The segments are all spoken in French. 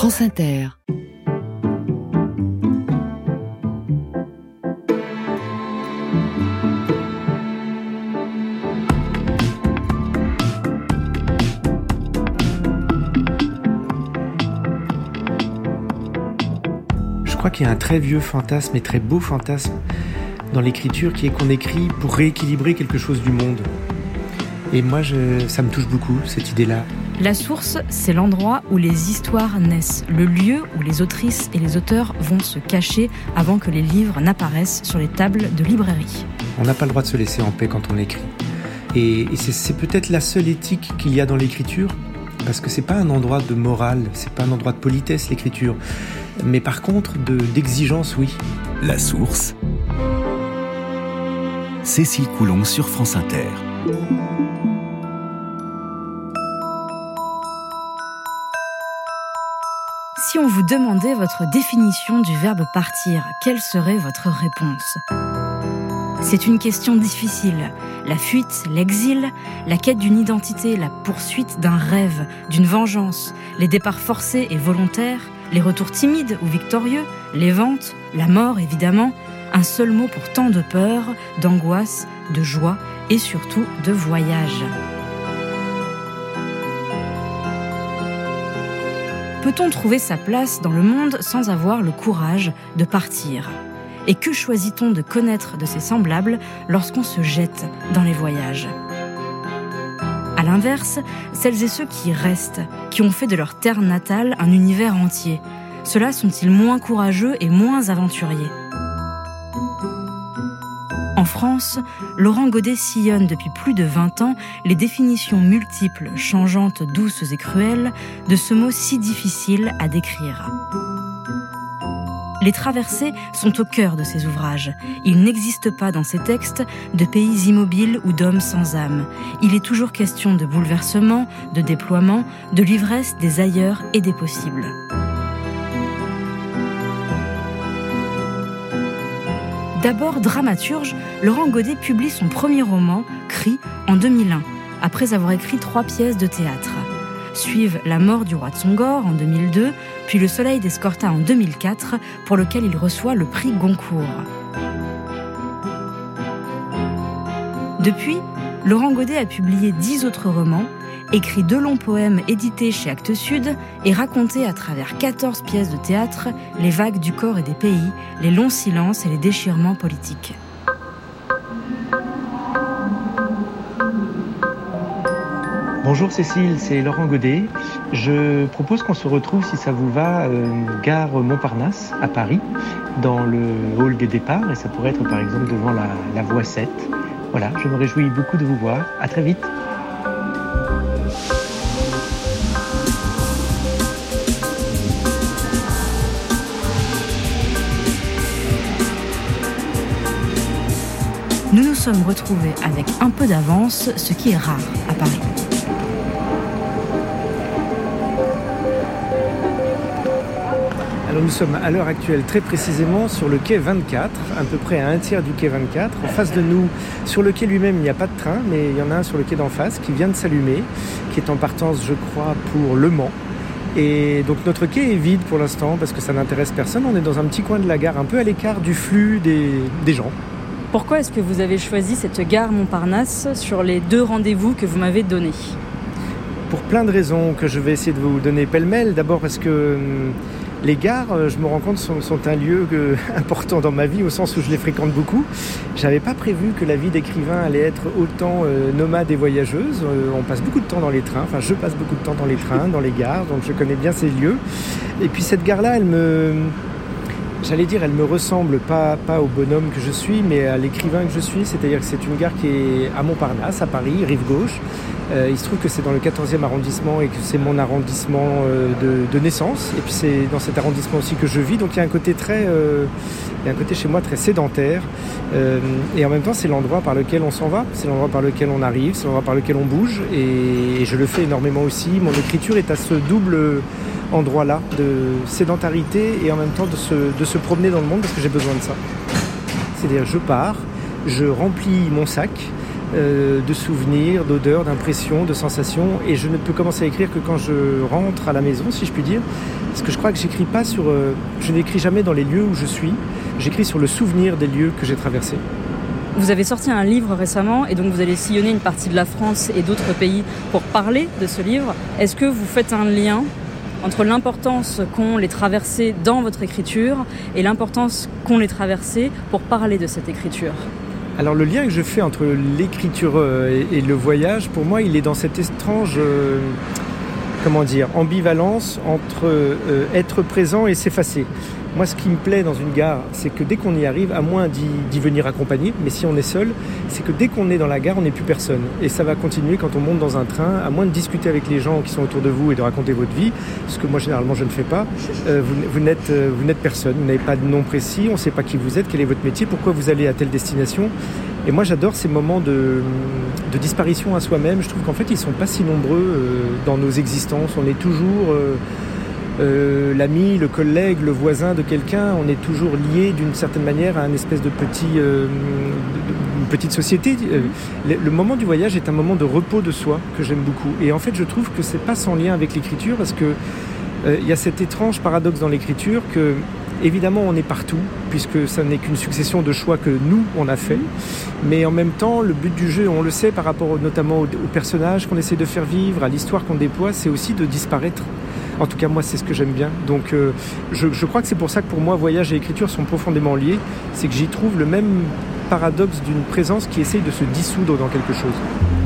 France Inter. Je crois qu'il y a un très vieux fantasme et très beau fantasme dans l'écriture qui est qu'on écrit pour rééquilibrer quelque chose du monde. Et moi, ça me touche beaucoup, cette idée-là. La source, c'est l'endroit où les histoires naissent, le lieu où les autrices et les auteurs vont se cacher avant que les livres n'apparaissent sur les tables de librairie. On n'a pas le droit de se laisser en paix quand on écrit. Et, et c'est peut-être la seule éthique qu'il y a dans l'écriture, parce que c'est pas un endroit de morale, c'est pas un endroit de politesse l'écriture, mais par contre d'exigence, oui. La source. Cécile Coulon sur France Inter. Vous demandait votre définition du verbe partir, quelle serait votre réponse? C'est une question difficile. La fuite, l'exil, la quête d'une identité, la poursuite d'un rêve, d'une vengeance, les départs forcés et volontaires, les retours timides ou victorieux, les ventes, la mort évidemment, un seul mot pour tant de peur, d'angoisse, de joie et surtout de voyage. Peut-on trouver sa place dans le monde sans avoir le courage de partir? Et que choisit-on de connaître de ses semblables lorsqu'on se jette dans les voyages? A l'inverse, celles et ceux qui restent, qui ont fait de leur terre natale un univers entier, ceux-là sont-ils moins courageux et moins aventuriers? En France, Laurent Godet sillonne depuis plus de 20 ans les définitions multiples, changeantes, douces et cruelles de ce mot si difficile à décrire. Les traversées sont au cœur de ses ouvrages. Il n'existe pas dans ces textes de pays immobiles ou d'hommes sans âme. Il est toujours question de bouleversement, de déploiement, de l'ivresse des ailleurs et des possibles. D'abord dramaturge, Laurent Godet publie son premier roman, Cri, en 2001, après avoir écrit trois pièces de théâtre. Suivent La mort du roi de Songor en 2002, puis Le soleil d'Escorta en 2004, pour lequel il reçoit le prix Goncourt. Depuis, Laurent Godet a publié dix autres romans, écrit deux longs poèmes édités chez Actes Sud et raconté à travers 14 pièces de théâtre les vagues du corps et des pays, les longs silences et les déchirements politiques. Bonjour Cécile, c'est Laurent Godet. Je propose qu'on se retrouve, si ça vous va, euh, gare Montparnasse à Paris, dans le hall des départs, et ça pourrait être par exemple devant la, la voie 7. Voilà, je me réjouis beaucoup de vous voir. À très vite. Sommes retrouvés avec un peu d'avance, ce qui est rare à Paris. Alors nous sommes à l'heure actuelle très précisément sur le quai 24, à peu près à un tiers du quai 24. En face de nous, sur le quai lui-même, il n'y a pas de train, mais il y en a un sur le quai d'en face qui vient de s'allumer, qui est en partance, je crois, pour Le Mans. Et donc notre quai est vide pour l'instant parce que ça n'intéresse personne. On est dans un petit coin de la gare, un peu à l'écart du flux des gens. Pourquoi est-ce que vous avez choisi cette gare Montparnasse sur les deux rendez-vous que vous m'avez donnés Pour plein de raisons que je vais essayer de vous donner pêle-mêle. D'abord parce que hum, les gares, euh, je me rends compte, sont, un lieu important dans ma vie au sens où je les fréquente beaucoup. J'avais pas prévu que la vie d'écrivain allait être autant euh, nomade et voyageuse. Euh, on passe beaucoup de temps dans les trains, enfin je passe beaucoup de temps dans les trains, dans les gares, donc je connais bien ces lieux. Et puis cette gare-là, elle me, J'allais dire, elle me ressemble pas, pas au bonhomme que je suis, mais à l'écrivain que je suis. C'est-à-dire que c'est une gare qui est à Montparnasse, à Paris, rive gauche. Euh, il se trouve que c'est dans le 14e arrondissement et que c'est mon arrondissement euh, de, naissance. Et puis c'est dans cet arrondissement aussi que je vis. Donc il y a un côté très, euh, chez moi très sédentaire. Et en même temps, c'est l'endroit par lequel on s'en va. C'est l'endroit par lequel on arrive. C'est l'endroit par lequel on bouge. Et, et je le fais énormément aussi. Mon écriture est à ce double endroit-là de sédentarité et en même temps de se, de se promener dans le monde parce que j'ai besoin de ça. C'est-à-dire je pars, je remplis mon sac, euh, de souvenirs, d'odeurs, d'impressions, de sensations. Et je ne peux commencer à écrire que quand je rentre à la maison, si je puis dire. Parce que je crois que j'écris pas sur. Euh, je n'écris jamais dans les lieux où je suis. J'écris sur le souvenir des lieux que j'ai traversés. Vous avez sorti un livre récemment et donc vous allez sillonner une partie de la France et d'autres pays pour parler de ce livre. Est-ce que vous faites un lien entre l'importance qu'ont les traversées dans votre écriture et l'importance qu'ont les traversées pour parler de cette écriture? Alors le lien que je fais entre l'écriture euh, et le voyage, pour moi, il est dans cette étrange, euh, comment dire, ambivalence entre euh, être présent et s'effacer. Moi, ce qui me plaît dans une gare, c'est que dès qu'on y arrive, à moins d'y venir accompagner, mais si on est seul, c'est que dès qu'on est dans la gare, on n'est plus personne. Et ça va continuer quand on monte dans un train, à moins de discuter avec les gens qui sont autour de vous et de raconter votre vie, ce que moi généralement je ne fais pas. Euh, vous, euh, vous n'êtes personne, vous n'avez pas de nom précis, on ne sait pas qui vous êtes, quel est votre métier, pourquoi vous allez à telle destination. Et moi j'adore ces moments de, disparition à soi-même. Je trouve qu'en fait ils ne sont pas si nombreux euh, dans nos existences. On est toujours euh, l'ami, le collègue, le voisin de quelqu'un, on est toujours lié d'une certaine manière à une espèce de euh, petite société. Euh, le, moment du voyage est un moment de repos de soi que j'aime beaucoup. Et en fait, je trouve que c'est pas sans lien avec l'écriture parce que il y a cet étrange paradoxe dans l'écriture que Évidemment, on est partout, puisque ça n'est qu'une succession de choix que nous, on a fait. Mais en même temps, le but du jeu, on le sait par rapport notamment aux, personnages qu'on essaie de faire vivre, à l'histoire qu'on déploie, c'est aussi de disparaître. En tout cas, moi, c'est ce que j'aime bien. Donc, euh, je, crois que c'est pour ça que pour moi, voyage et écriture sont profondément liés. C'est que j'y trouve le même paradoxe d'une présence qui essaye de se dissoudre dans quelque chose.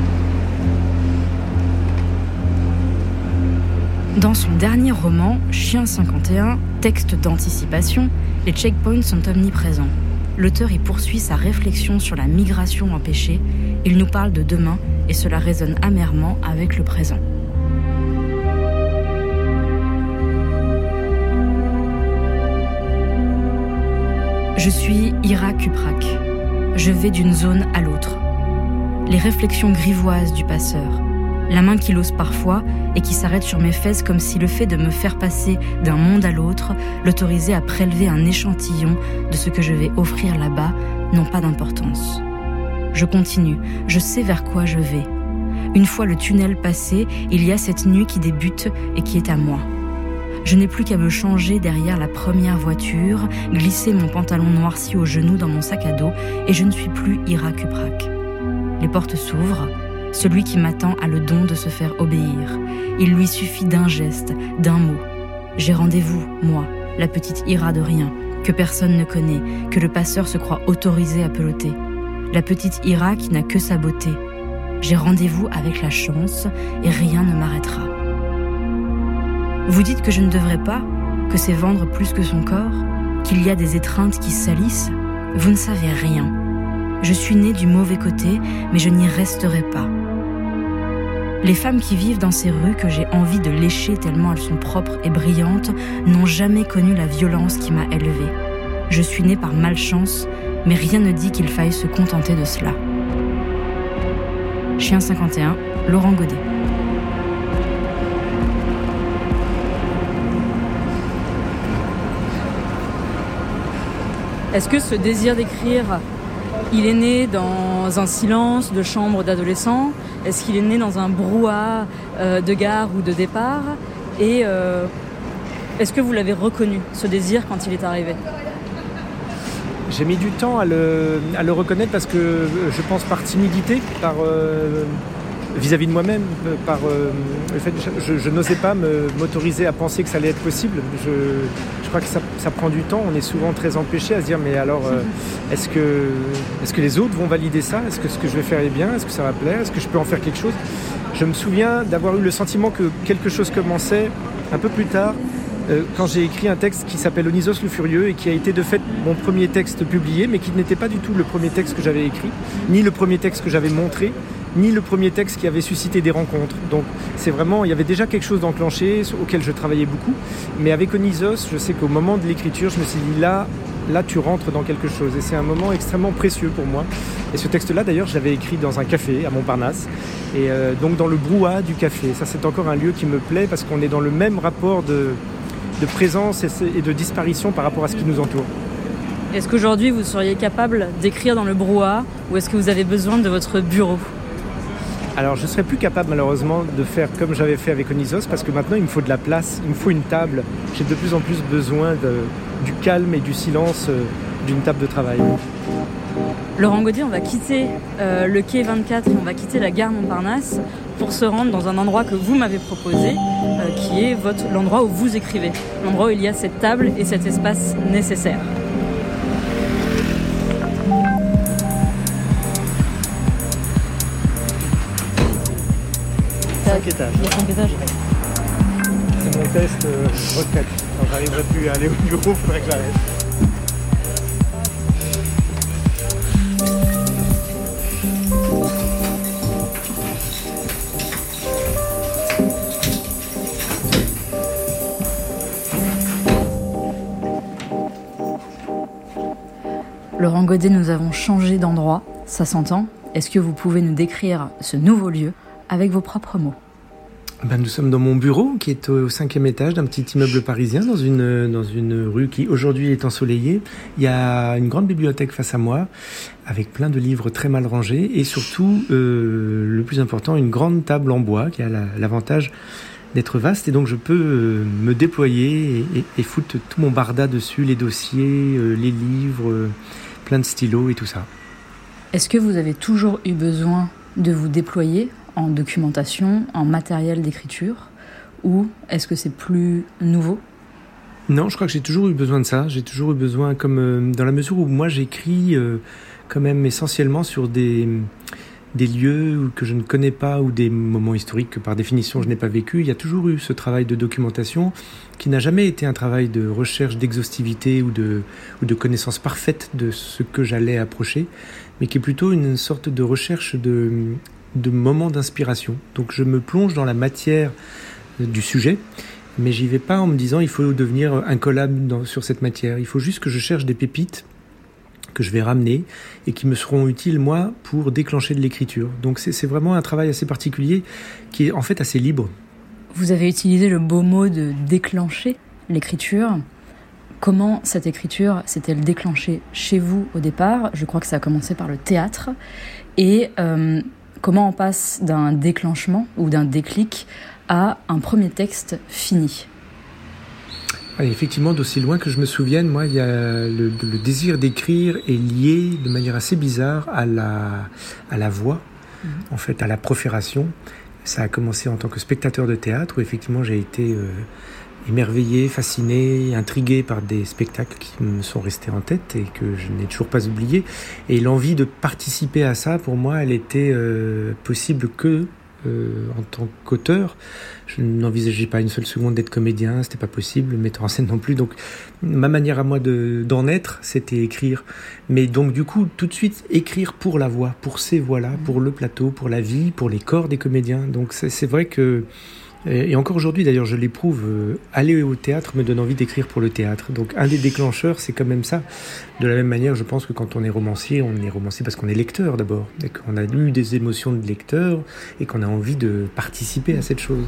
Dans son dernier roman, Chien 51, texte d'anticipation, les checkpoints sont omniprésents. L'auteur y poursuit sa réflexion sur la migration empêchée. Il nous parle de demain et cela résonne amèrement avec le présent. Je suis Ira Kuprak. Je vais d'une zone à l'autre. Les réflexions grivoises du passeur. La main qui l'ose parfois et qui s'arrête sur mes fesses comme si le fait de me faire passer d'un monde à l'autre l'autorisait à prélever un échantillon de ce que je vais offrir là-bas n'ont pas d'importance. Je continue, je sais vers quoi je vais. Une fois le tunnel passé, il y a cette nuit qui débute et qui est à moi. Je n'ai plus qu'à me changer derrière la première voiture, glisser mon pantalon noirci au genou dans mon sac à dos et je ne suis plus Ira Kuprak. Les portes s'ouvrent, celui qui m'attend a le don de se faire obéir. Il lui suffit d'un geste, d'un mot. J'ai rendez-vous, moi, la petite Ira de rien, que personne ne connaît, que le passeur se croit autorisé à peloter. La petite Ira qui n'a que sa beauté. J'ai rendez-vous avec la chance et rien ne m'arrêtera. Vous dites que je ne devrais pas, que c'est vendre plus que son corps, qu'il y a des étreintes qui salissent. Vous ne savez rien. Je suis née du mauvais côté, mais je n'y resterai pas. Les femmes qui vivent dans ces rues que j'ai envie de lécher tellement elles sont propres et brillantes n'ont jamais connu la violence qui m'a élevée. Je suis née par malchance, mais rien ne dit qu'il faille se contenter de cela. Chien 51, Laurent Godet. Est-ce que ce désir d'écrire, il est né dans un silence de chambre d'adolescent. Est-ce qu'il est né dans un brouhaha euh, de gare ou de départ? Et euh, est-ce que vous l'avez reconnu, ce désir, quand il est arrivé? J'ai mis du temps à le, reconnaître parce que je pense par timidité, par euh, vis-à-vis de moi-même, euh, par euh, le fait que je, n'osais pas m'autoriser à penser que ça allait être possible. Je, crois que ça, prend du temps. On est souvent très empêché à se dire mais alors euh, est-ce que, est que les autres vont valider ça? Est-ce que ce que je vais faire est bien? Est-ce que ça va plaire? Est-ce que je peux en faire quelque chose? Je me souviens d'avoir eu le sentiment que quelque chose commençait un peu plus tard quand j'ai écrit un texte qui s'appelle Onisos le Furieux et qui a été de fait mon premier texte publié, mais qui n'était pas du tout le premier texte que j'avais écrit, ni le premier texte que j'avais montré, ni le premier texte qui avait suscité des rencontres. Donc c'est vraiment, il y avait déjà quelque chose d'enclenché auquel je travaillais beaucoup. Mais avec Onisos, je sais qu'au moment de l'écriture, je me suis dit là, là tu rentres dans quelque chose. Et c'est un moment extrêmement précieux pour moi. Et ce texte-là, d'ailleurs, je l'avais écrit dans un café à Montparnasse. Et euh, donc dans le brouhaha du café. Ça, c'est encore un lieu qui me plaît parce qu'on est dans le même rapport de, de présence et de disparition par rapport à ce qui nous entoure. Est-ce qu'aujourd'hui vous seriez capable d'écrire dans le brouhaha ou est-ce que vous avez besoin de votre bureau? Alors je ne serais plus capable malheureusement de faire comme j'avais fait avec Onisos parce que maintenant il me faut de la place, il me faut une table. J'ai de plus en plus besoin du calme et du silence euh, d'une table de travail. Laurent Gaudier, on va quitter euh, le quai 24 et on va quitter la gare Montparnasse pour se rendre dans un endroit que vous m'avez proposé, euh, qui est l'endroit où vous écrivez, l'endroit où il y a cette table et cet espace nécessaire. Étages. Il y a 5 étages. C'est mon test euh, retraite. Quand j'arriverai plus à aller au bureau, il faudrait que j'arrête. Laurent Godet, nous avons changé d'endroit, ça s'entend. Est-ce que vous pouvez nous décrire ce nouveau lieu? Avec vos propres mots ben, nous sommes dans mon bureau qui est au cinquième étage d'un petit immeuble parisien dans une, dans une rue qui aujourd'hui est ensoleillée. Il y a une grande bibliothèque face à moi avec plein de livres très mal rangés et surtout, euh, le plus important, une grande table en bois qui a l'avantage d'être vaste et donc je peux euh, me déployer et, foutre tout mon barda dessus, les dossiers, euh, les livres, plein de stylos et tout ça. Est-ce que vous avez toujours eu besoin de vous déployer? En documentation, en matériel d'écriture Ou est-ce que c'est plus nouveau? Non, je crois que j'ai toujours eu besoin de ça. J'ai toujours eu besoin, comme euh, dans la mesure où moi j'écris euh, quand même essentiellement sur des, des lieux que je ne connais pas ou des moments historiques que par définition je n'ai pas vécu. Il y a toujours eu ce travail de documentation qui n'a jamais été un travail de recherche d'exhaustivité ou de, ou de connaissance parfaite de ce que j'allais approcher, mais qui est plutôt une sorte de recherche de, de moments d'inspiration. Donc je me plonge dans la matière du sujet, mais j'y vais pas en me disant il faut devenir un collab sur cette matière. Il faut juste que je cherche des pépites que je vais ramener et qui me seront utiles moi pour déclencher de l'écriture. Donc c'est vraiment un travail assez particulier qui est en fait assez libre. Vous avez utilisé le beau mot de déclencher l'écriture. Comment cette écriture s'est-elle déclenchée chez vous au départ? Je crois que ça a commencé par le théâtre. Et euh, Comment on passe d'un déclenchement ou d'un déclic à un premier texte fini Effectivement, d'aussi loin que je me souvienne, moi, il y a le, désir d'écrire est lié de manière assez bizarre à la, à la voix, mhm. en fait, à la profération. Ça a commencé en tant que spectateur de théâtre, où effectivement j'ai été euh, émerveillé, fasciné, intrigué par des spectacles qui me sont restés en tête et que je n'ai toujours pas oublié. Et l'envie de participer à ça, pour moi, elle était euh, possible que euh, en tant qu'auteur. Je n'envisageais pas une seule seconde d'être comédien, c'était pas possible, metteur en scène non plus. Donc ma manière à moi d'en être, c'était écrire. Mais donc du coup, tout de suite, écrire pour la voix, pour ces voix-là, pour le plateau, pour la vie, pour les corps des comédiens. Donc c'est vrai que et encore aujourd'hui, d'ailleurs, je l'éprouve. Euh, aller au théâtre me donne envie d'écrire pour le théâtre. Donc, un des déclencheurs, c'est quand même ça. De la même manière, je pense que quand on est romancier, on est romancier parce qu'on est lecteur d'abord, et qu'on a eu des émotions de lecteur, et qu'on a envie de participer à cette chose.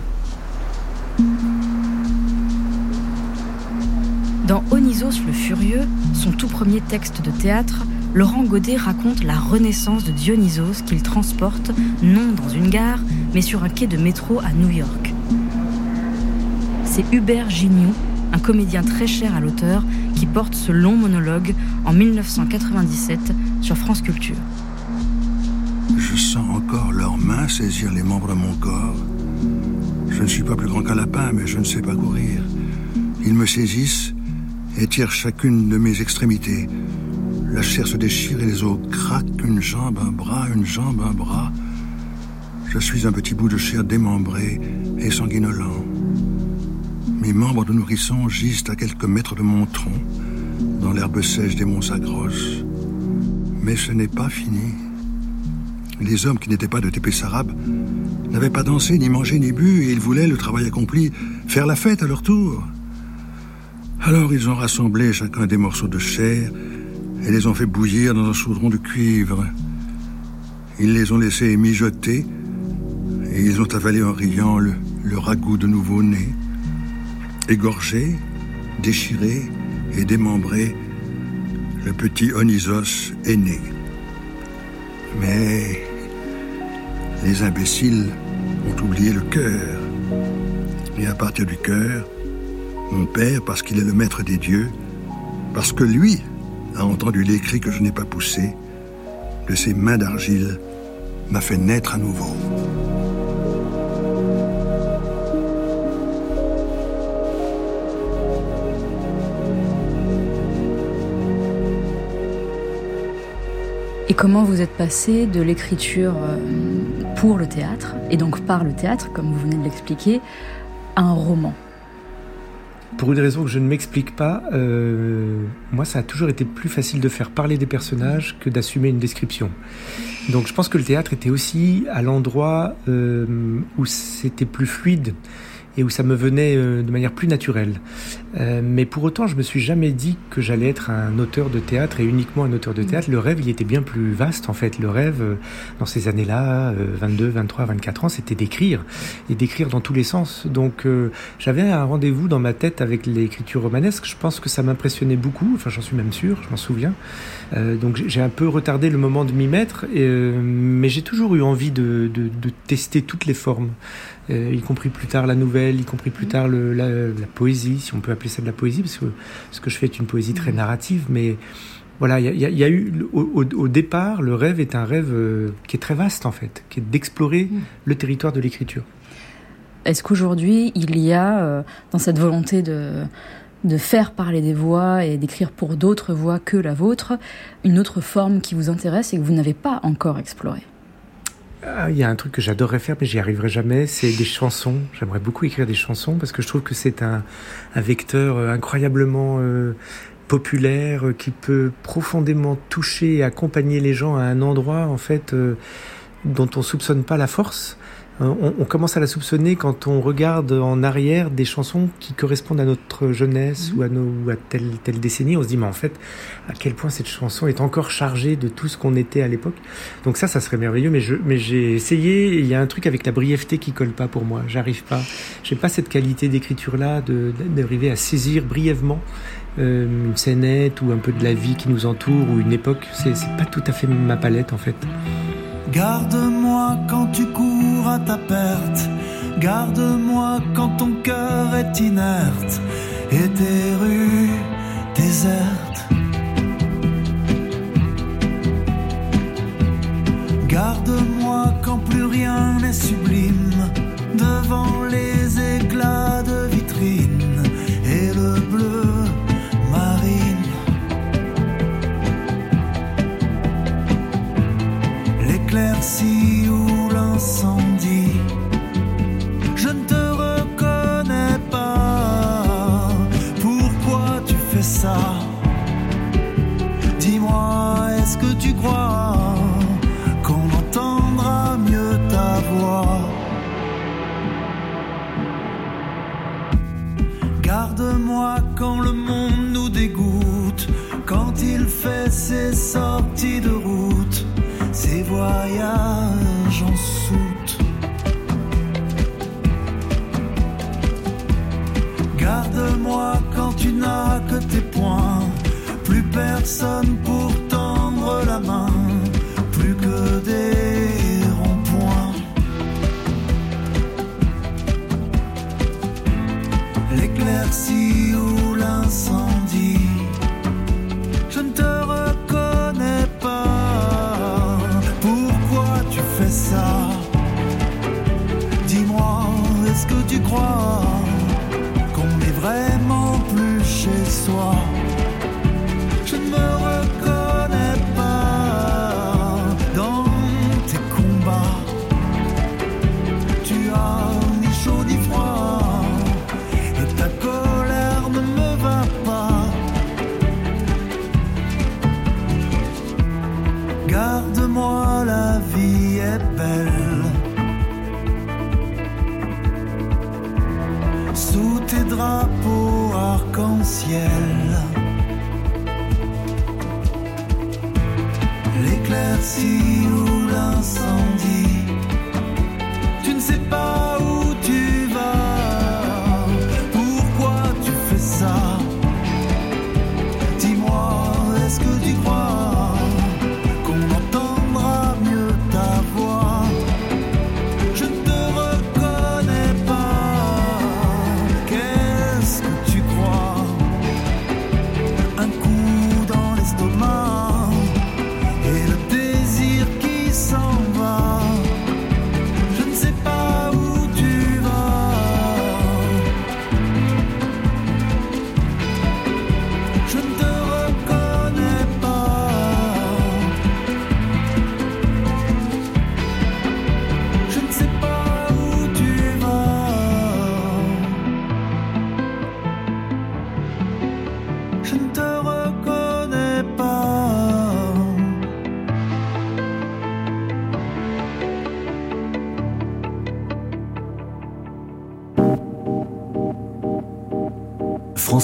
Dans Onisos le Furieux, son tout premier texte de théâtre, Laurent Godet raconte la renaissance de Dionysos qu'il transporte non dans une gare, mais sur un quai de métro à New York. C'est Hubert Gignoux, un comédien très cher à l'auteur, qui porte ce long monologue en 1997 sur France Culture. Je sens encore leurs mains saisir les membres de mon corps. Je ne suis pas plus grand qu'un lapin, mais je ne sais pas courir. Ils me saisissent et tirent chacune de mes extrémités. La chair se déchire et les os craquent, une jambe, un bras, une jambe, un bras. Je suis un petit bout de chair démembré et sanguinolent. Mes membres de nourrisson gisent à quelques mètres de mon tronc, dans l'herbe sèche des monts Sagros. Mais ce n'est pas fini. Les hommes qui n'étaient pas de Tépé Sarab n'avaient pas dansé, ni mangé, ni bu, et ils voulaient, le travail accompli, faire la fête à leur tour. Alors ils ont rassemblé chacun des morceaux de chair et les ont fait bouillir dans un chaudron de cuivre. Ils les ont laissés mijoter et ils ont avalé en riant le, ragoût de nouveau-né. Égorgé, déchiré et démembré, le petit Onisos est né. Mais les imbéciles ont oublié le cœur. Et à partir du cœur, mon père, parce qu'il est le maître des dieux, parce que lui a entendu les cris que je n'ai pas poussés, de ses mains d'argile, m'a fait naître à nouveau. Et comment vous êtes passé de l'écriture euh, pour le théâtre, et donc par le théâtre, comme vous venez de l'expliquer, à un roman? Pour une raison que je ne m'explique pas, euh, moi ça a toujours été plus facile de faire parler des personnages que d'assumer une description. Donc je pense que le théâtre était aussi à l'endroit euh, où c'était plus fluide et où ça me venait euh, de manière plus naturelle. Euh, mais pour autant, je me suis jamais dit que j'allais être un auteur de théâtre et uniquement un auteur de mm. théâtre. Le rêve, il était bien plus vaste en fait. Le rêve, euh, dans ces années-là, 22, 23, 24 ans, c'était d'écrire et d'écrire dans tous les sens. Donc j'avais un rendez-vous dans ma tête avec l'écriture romanesque. Je pense que ça m'impressionnait beaucoup. Enfin, j'en suis même sûr. Je m'en souviens. donc j'ai un peu retardé le moment de m'y mettre, mais j'ai toujours eu envie de, de, de tester toutes les formes. Euh, y compris plus tard la nouvelle, y compris plus tard le, la, poésie, si on peut appeler ça de la poésie, parce que ce que je fais est une poésie très narrative, mais voilà, il y, y a, eu au, au, départ, le rêve est un rêve euh, qui est très vaste en fait, qui est d'explorer le territoire de l'écriture. Est-ce qu'aujourd'hui il y a euh, dans cette volonté de de faire parler des voix et d'écrire pour d'autres voix que la vôtre, une autre forme qui vous intéresse et que vous n'avez pas encore explorée? Ah, il y a un truc que j'adorerais faire, mais j'y arriverai jamais, c'est des chansons. J'aimerais beaucoup écrire des chansons parce que je trouve que c'est un, vecteur euh, incroyablement euh, populaire euh, qui peut profondément toucher et accompagner les gens à un endroit en fait dont on soupçonne pas la force. Euh, on, commence à la soupçonner quand on regarde en arrière des chansons qui correspondent à notre jeunesse ou à, nos, à telle, telle décennie. On se dit, mais en fait, à quel point cette chanson est encore chargée de tout ce qu'on était à l'époque. Donc ça, ça serait merveilleux, mais, je, mais j'ai essayé, il y a un truc avec la brièveté qui colle pas pour moi. J'arrive pas. J'ai pas cette qualité d'écriture-là, d'arriver à saisir brièvement euh, une scénette ou un peu de la vie qui nous entoure ou une époque. C'est pas tout à fait ma palette, en fait. Garde-moi quand tu cours à ta perte. Garde-moi quand ton cœur est inerte et tes rues désertes. Garde-moi, la vie est belle. drapeau arc-en-ciel. L'éclaircie ou l'incendie, tu ne sais pas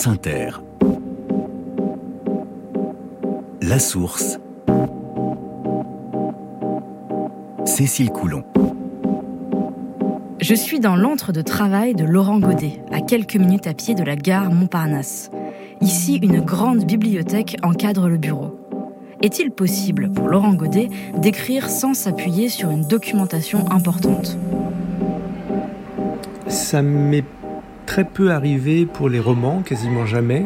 France Inter. La source. Cécile Coulon. Je suis dans l'antre de travail de Laurent Godet, à quelques minutes à pied de la gare Montparnasse. Ici, une grande bibliothèque encadre le bureau. Est-il possible pour Laurent Godet d'écrire sans s'appuyer sur une documentation importante? Ça m'est très peu arrivé pour les romans, quasiment jamais.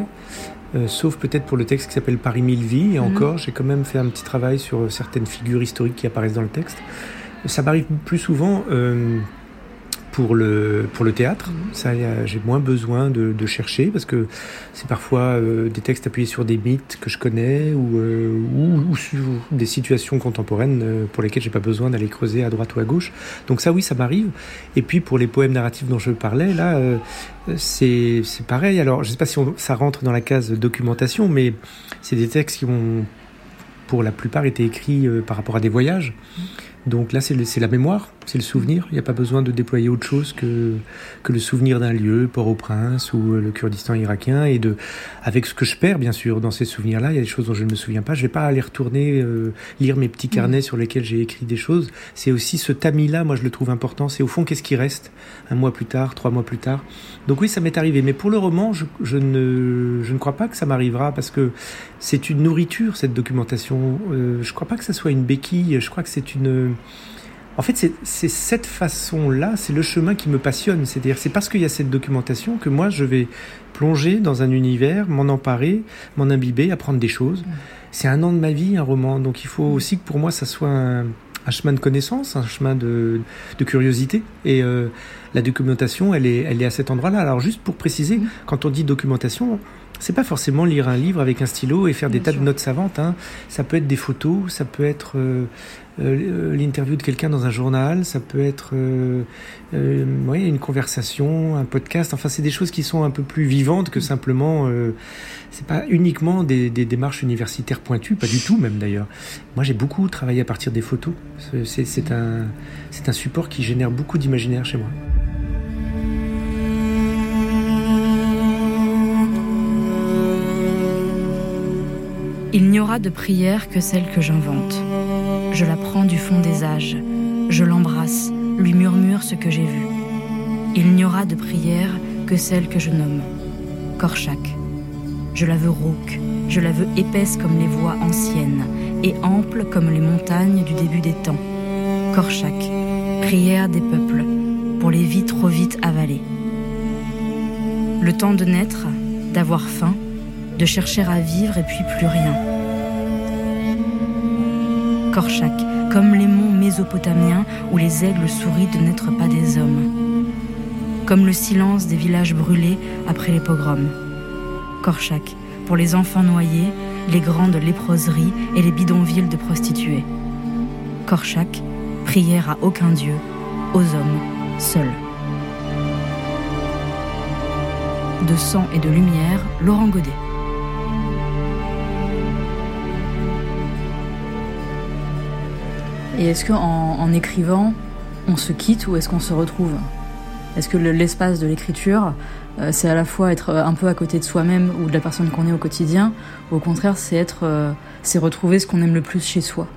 Euh, sauf peut-être pour le texte qui s'appelle Paris mille vies. Et mhm. encore, j'ai quand même fait un petit travail sur certaines figures historiques qui apparaissent dans le texte. Ça m'arrive plus souvent euh, pour le, pour le théâtre. Mhm. Ça, j'ai moins besoin de, de, chercher parce que c'est parfois euh, des textes appuyés sur des mythes que je connais ou, euh, ou, ou sur des situations contemporaines euh, pour lesquelles j'ai pas besoin d'aller creuser à droite ou à gauche. Donc ça, oui, ça m'arrive. Et puis pour les poèmes narratifs dont je parlais, là, c'est pareil. Alors, je sais pas si on, ça rentre dans la case documentation, mais c'est des textes qui ont pour la plupart été écrits par rapport à des voyages. Donc là, c'est la mémoire, c'est le souvenir. Il n'y a pas besoin de déployer autre chose que, que le souvenir d'un lieu, Port-au-Prince ou euh, le Kurdistan irakien. Et de, avec ce que je perds, bien sûr, dans ces souvenirs-là, il y a des choses dont je ne me souviens pas. Je ne vais pas aller retourner euh, lire mes petits carnets sur lesquels j'ai écrit des choses. C'est aussi ce tamis-là, moi, je le trouve important. C'est au fond, qu'est-ce qui reste un mois plus tard, trois mois plus tard. Donc oui, ça m'est arrivé. Mais pour le roman, je, je, ne, je ne crois pas que ça m'arrivera parce que c'est une nourriture, cette documentation. Euh, je ne crois pas que ça soit une béquille. Je crois que c'est une en fait, c'est cette façon-là, c'est le chemin qui me passionne. C'est-à-dire, c'est parce qu'il y a cette documentation que moi, je vais plonger dans un univers, m'en emparer, m'en imbiber, apprendre des choses. C'est un an de ma vie, un roman. Donc, il faut aussi que pour moi, ça soit un, chemin de connaissance, un chemin de, curiosité. Et euh, la documentation, elle est, elle est à cet endroit-là. Alors, juste pour préciser, quand on dit documentation, c'est pas forcément lire un livre avec un stylo et faire des tas de notes savantes. Hein. Ça peut être des photos, ça peut être euh, euh, l'interview de quelqu'un dans un journal, ça peut être euh, euh, une conversation, un podcast. Enfin, c'est des choses qui sont un peu plus vivantes que simplement. Euh, c'est pas uniquement des, des, démarches universitaires pointues, pas du tout même d'ailleurs. Moi, j'ai beaucoup travaillé à partir des photos. C'est un, c'est un support qui génère beaucoup d'imaginaire chez moi. Il n'y aura de prière que celle que j'invente. Je la prends du fond des âges. Je l'embrasse, lui murmure ce que j'ai vu. Il n'y aura de prière que celle que je nomme Korchak. Je la veux rauque, je la veux épaisse comme les voies anciennes et ample comme les montagnes du début des temps. Korchak, prière des peuples, pour les vies trop vite avalées. Le temps de naître, d'avoir faim, de chercher à vivre et puis plus rien Korchak, comme les monts mésopotamiens où les aigles sourient de n'être pas des hommes. Comme le silence des villages brûlés après les pogroms. Korchak, pour les enfants noyés, les grandes léproseries et les bidonvilles de prostituées. Korchak, prière à aucun dieu, aux hommes, seuls. De sang et de lumière, Laurent Godet. Et est-ce qu'en en écrivant, on se quitte ou est-ce qu'on se retrouve? Est-ce que l'espace de l'écriture, euh, c'est à la fois être euh, un peu à côté de soi-même ou de la personne qu'on est au quotidien, ou au contraire, c'est être, euh, c'est retrouver ce qu'on aime le plus chez soi?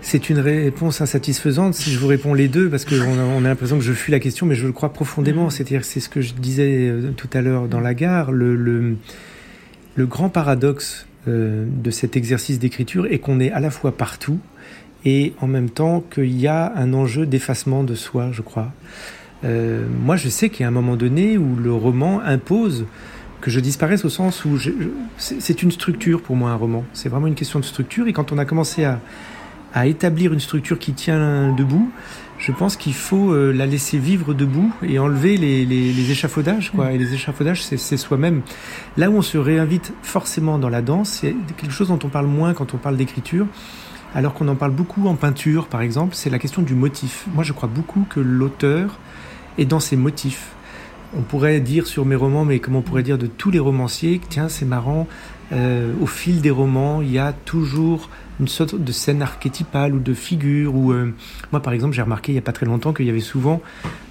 C'est une réponse insatisfaisante si je vous réponds les deux, parce qu'on a, on a l'impression que je fuis la question, mais je le crois profondément. C'est-à-dire, c'est ce que je disais tout à l'heure dans la gare. Le, le, le grand paradoxe de cet exercice d'écriture est qu'on est à la fois partout et en même temps qu'il y a un enjeu d'effacement de soi, je crois. Euh, moi, je sais qu'il y a un moment donné où le roman impose que je disparaisse au sens où c'est une structure pour moi un roman. C'est vraiment une question de structure et quand on a commencé à établir une structure qui tient debout, je pense qu'il faut euh, la laisser vivre debout et enlever les, les, les échafaudages. Quoi. Et les échafaudages, c'est soi-même. Là où on se réinvite forcément dans la danse, c'est quelque chose dont on parle moins quand on parle d'écriture, alors qu'on en parle beaucoup en peinture, par exemple, c'est la question du motif. Moi, je crois beaucoup que l'auteur est dans ses motifs. on pourrait dire sur mes romans, mais comme on pourrait dire de tous les romanciers, tiens, c'est marrant, euh, au fil des romans, il y a toujours une sorte de scène archétypale ou de figure. Ou euh, moi, par exemple, j'ai remarqué il n'y a pas très longtemps qu'il y avait souvent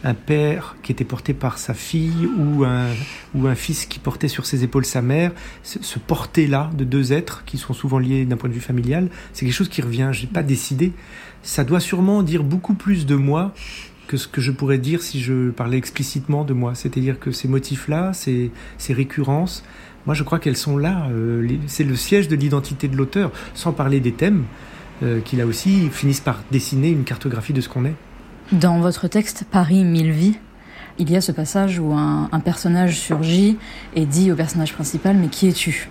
un père qui était porté par sa fille ou un, ou un fils qui portait sur ses épaules sa mère. Ce, porté-là de deux êtres qui sont souvent liés d'un point de vue familial, c'est quelque chose qui revient. J'ai pas décidé. Ça doit sûrement dire beaucoup plus de moi que ce que je pourrais dire si je parlais explicitement de moi. C'est-à-dire que ces motifs-là, ces, ces récurrences, moi je crois qu'elles sont là. Euh, c'est le siège de l'identité de l'auteur, sans parler des thèmes, euh, qui là aussi finissent par dessiner une cartographie de ce qu'on est. Dans votre texte Paris mille vies, il y a ce passage où un, personnage surgit et dit au personnage principal Mais qui es-tu?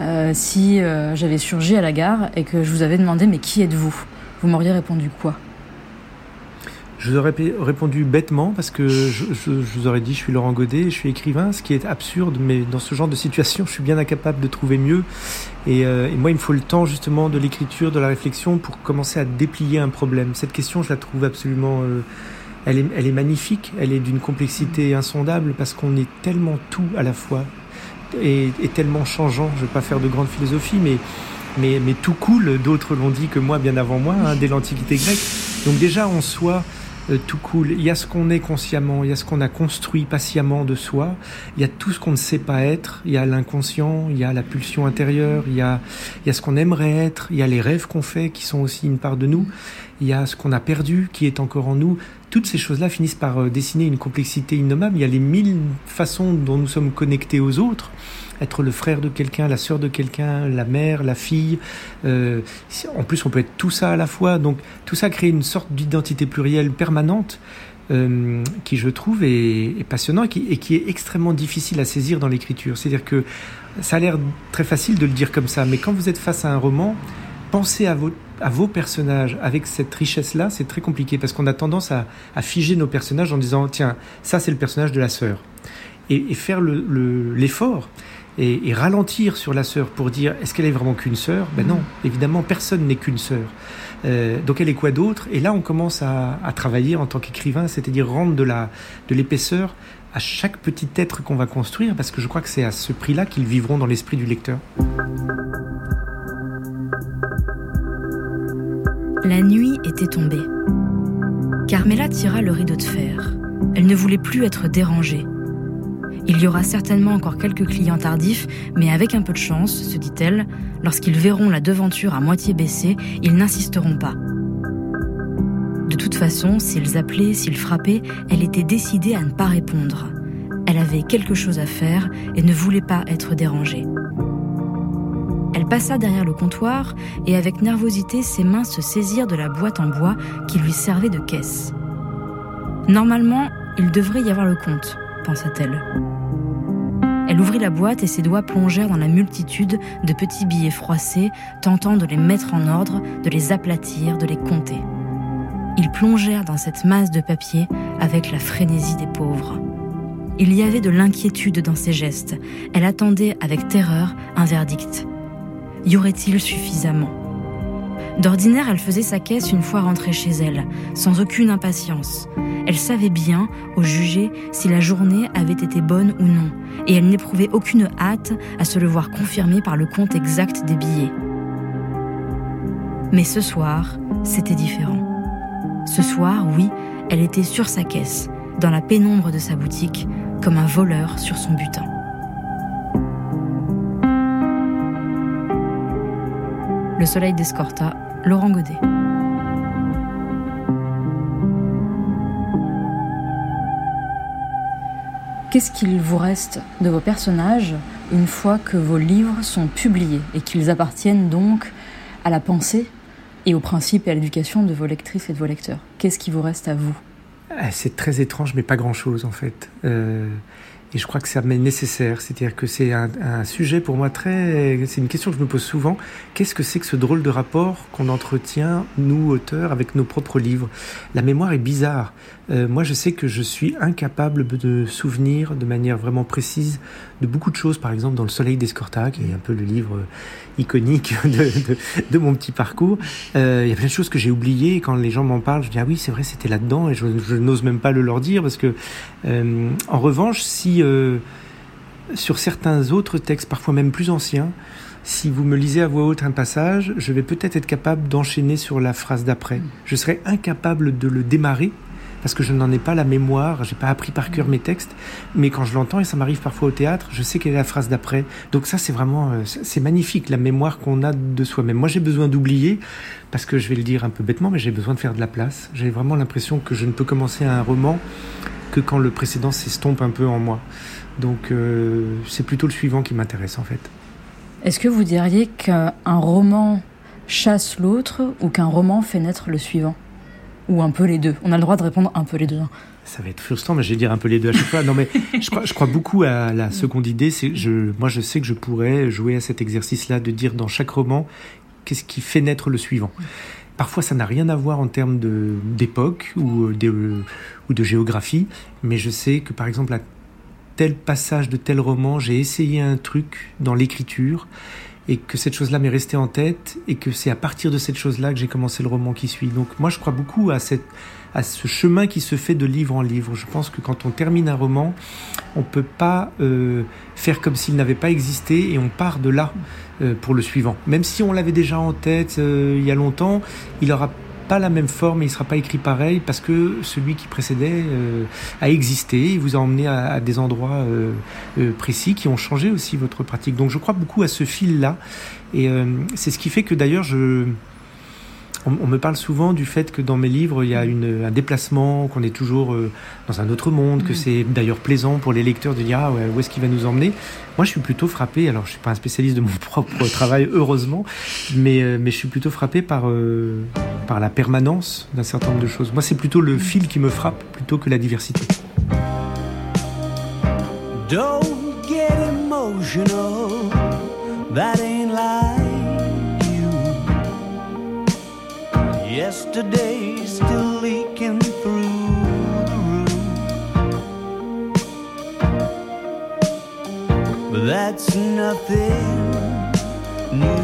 Euh, Si j'avais surgi à la gare et que je vous avais demandé Mais qui êtes-vous? Vous m'auriez répondu quoi? Je vous aurais répondu bêtement parce que je, je, je, vous aurais dit je suis Laurent Godet, je suis écrivain, ce qui est absurde, mais dans ce genre de situation, je suis bien incapable de trouver mieux. Et, euh, et moi, il me faut le temps justement de l'écriture, de la réflexion pour commencer à déplier un problème. Cette question, je la trouve absolument... Euh, elle, est, elle est magnifique, elle est d'une complexité insondable parce qu'on est tellement tout à la fois et, et tellement changeant. Je ne vais pas faire de grande philosophie, mais mais, mais tout coule, d'autres l'ont dit que moi bien avant moi, hein, dès l'Antiquité grecque. Donc déjà en soi, euh, tout cool. Il y a ce qu'on est consciemment, il y a ce qu'on a construit patiemment de soi, il y a tout ce qu'on ne sait pas être, il y a l'inconscient, il y a la pulsion intérieure, il y a, il y a ce qu'on aimerait être, il y a les rêves qu'on fait qui sont aussi une part de nous, il y a ce qu'on a perdu qui est encore en nous. Toutes ces choses-là finissent par euh, dessiner une complexité innommable. Il y a les mille façons dont nous sommes connectés aux autres être le frère de quelqu'un, la sœur de quelqu'un, la mère, la fille. Euh, en plus, on peut être tout ça à la fois. Donc, tout ça crée une sorte d'identité plurielle permanente euh, qui, je trouve, est, est passionnant et qui, et qui, est extrêmement difficile à saisir dans l'écriture. C'est-à-dire que ça a l'air très facile de le dire comme ça, mais quand vous êtes face à un roman, pensez à vos, à vos personnages avec cette richesse-là, c'est très compliqué parce qu'on a tendance à, à, figer nos personnages en disant tiens, ça c'est le personnage de la sœur. Et, et faire l'effort. Le, et, et, ralentir sur la sœur pour dire est-ce qu'elle est vraiment qu'une sœur? Ben non, évidemment, personne n'est qu'une sœur. Euh, donc elle est quoi d'autre? Et là, on commence à, à travailler en tant qu'écrivain, c'est-à-dire rendre de l'épaisseur à chaque petit être qu'on va construire, parce que je crois que c'est à ce prix-là qu'ils vivront dans l'esprit du lecteur. La nuit était tombée. Carmela tira le rideau de fer. Elle ne voulait plus être dérangée. Il y aura certainement encore quelques clients tardifs, mais avec un peu de chance, se dit-elle, lorsqu'ils verront la devanture à moitié baissée, ils n'insisteront pas. De toute façon, s'ils appelaient, s'ils frappaient, elle était décidée à ne pas répondre. Elle avait quelque chose à faire et ne voulait pas être dérangée. Elle passa derrière le comptoir et avec nervosité ses mains se saisirent de la boîte en bois qui lui servait de caisse. Normalement, il devrait y avoir le compte, pensa-t-elle. Elle ouvrit la boîte et ses doigts plongèrent dans la multitude de petits billets froissés, tentant de les mettre en ordre, de les aplatir, de les compter. Ils plongèrent dans cette masse de papier avec la frénésie des pauvres. Il y avait de l'inquiétude dans ses gestes. Elle attendait avec terreur un verdict. Y aurait-il suffisamment? D'ordinaire, elle faisait sa caisse une fois rentrée chez elle, sans aucune impatience. Elle savait bien, au juger, si la journée avait été bonne ou non, et elle n'éprouvait aucune hâte à se le voir confirmé par le compte exact des billets. Mais ce soir, c'était différent. Ce soir, oui, elle était sur sa caisse, dans la pénombre de sa boutique, comme un voleur sur son butin. Le soleil d'Escorta, Laurent Godet. Qu'est-ce qu'il vous reste de vos personnages une fois que vos livres sont publiés et qu'ils appartiennent donc à la pensée et aux principes et à l'éducation de vos lectrices et de vos lecteurs? Qu'est-ce qui vous reste à vous? C'est très étrange, mais pas grand-chose en fait. Euh, Et je crois que ça m'est nécessaire. C'est-à-dire que c'est un, sujet pour moi très... C'est une question que je me pose souvent. Qu'est-ce que c'est que ce drôle de rapport qu'on entretient, nous, auteurs, avec nos propres livres? La mémoire est bizarre. Euh, moi, je sais que je suis incapable de souvenir de manière vraiment précise de beaucoup de choses. Par exemple, dans Le Soleil d'Escorta, qui est un peu le livre iconique de, mon petit parcours, euh, il y a plein de choses que j'ai oubliées. Quand les gens m'en parlent, je dis ah oui, c'est vrai, c'était là-dedans, et je, n'ose même pas le leur dire parce que, euh, en revanche, si euh, sur certains autres textes, parfois même plus anciens, si vous me lisez à voix haute un passage, je vais peut-être être capable d'enchaîner sur la phrase d'après. Je serai incapable de le démarrer parce que je n'en ai pas la mémoire, j'ai pas appris par cœur mes textes, mais quand je l'entends et ça m'arrive parfois au théâtre, je sais quelle est la phrase d'après. Donc ça c'est vraiment euh, c'est magnifique la mémoire qu'on a de soi-même. Moi j'ai besoin d'oublier parce que je vais le dire un peu bêtement mais j'ai besoin de faire de la place. J'ai vraiment l'impression que je ne peux commencer un roman que quand le précédent s'estompe un peu en moi. Donc euh, c'est plutôt le suivant qui m'intéresse en fait. Est-ce que vous diriez qu'un roman chasse l'autre ou qu'un roman fait naître le suivant? Ou un peu les deux On a le droit de répondre un peu les deux. Ça va être frustrant, mais je vais dire un peu les deux à chaque fois. Non, mais je crois, je crois beaucoup à la seconde idée. C'est, je, moi, je sais que je pourrais jouer à cet exercice-là de dire dans chaque roman qu'est-ce qui fait naître le suivant. Parfois, ça n'a rien à voir en termes de, d'époque ou de, ou de géographie, mais je sais que, par exemple, à tel passage de tel roman, j'ai essayé un truc dans l'écriture et que cette chose-là m'est restée en tête et que c'est à partir de cette chose-là que j'ai commencé le roman qui suit. Donc moi je crois beaucoup à cette à ce chemin qui se fait de livre en livre. Je pense que quand on termine un roman, on peut pas euh, faire comme s'il n'avait pas existé et on part de là euh, pour le suivant. Même si on l'avait déjà en tête euh, il y a longtemps, il aura pas la même forme et il sera pas écrit pareil parce que celui qui précédait euh, a existé, il vous a emmené à, des endroits euh, euh, précis qui ont changé aussi votre pratique. Donc je crois beaucoup à ce fil-là et c'est ce qui fait que d'ailleurs je on, on, me parle souvent du fait que dans mes livres il y a une, un déplacement, qu'on est toujours euh, dans un autre monde, mmh. que c'est d'ailleurs plaisant pour les lecteurs de dire ah ouais, où est-ce qu'il va nous emmener? Moi je suis plutôt frappé, alors je suis pas un spécialiste de mon propre travail heureusement, mais, euh, mais je suis plutôt frappé par euh, par la permanence d'un certain nombre de choses. Moi, c'est plutôt le fil qui me frappe plutôt que la diversité. Don't get emotional, that ain't like Yesterday still leaking through the roof. But that's nothing new.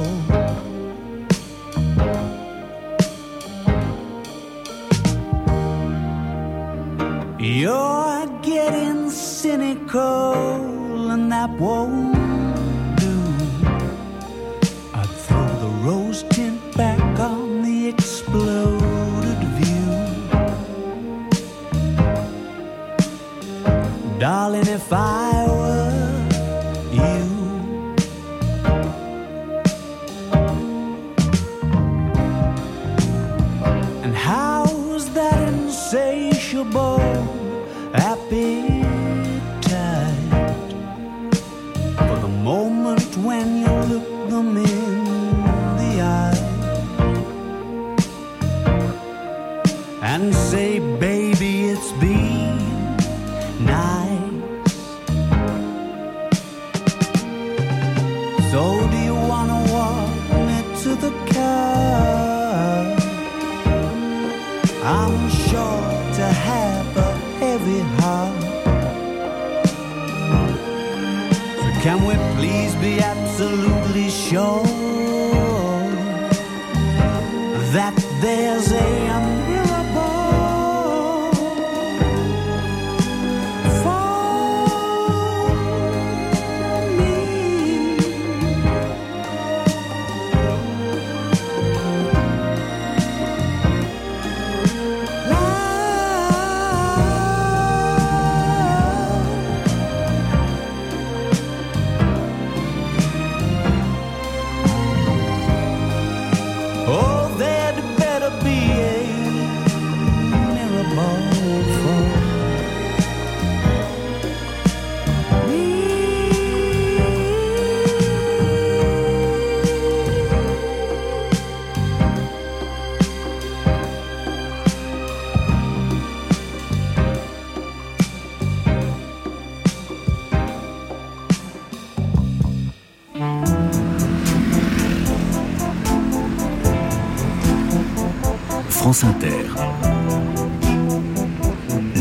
You're getting cynical, and that won't do. I'd throw the rose tint back on the exploded view. Darling, if I France Inter.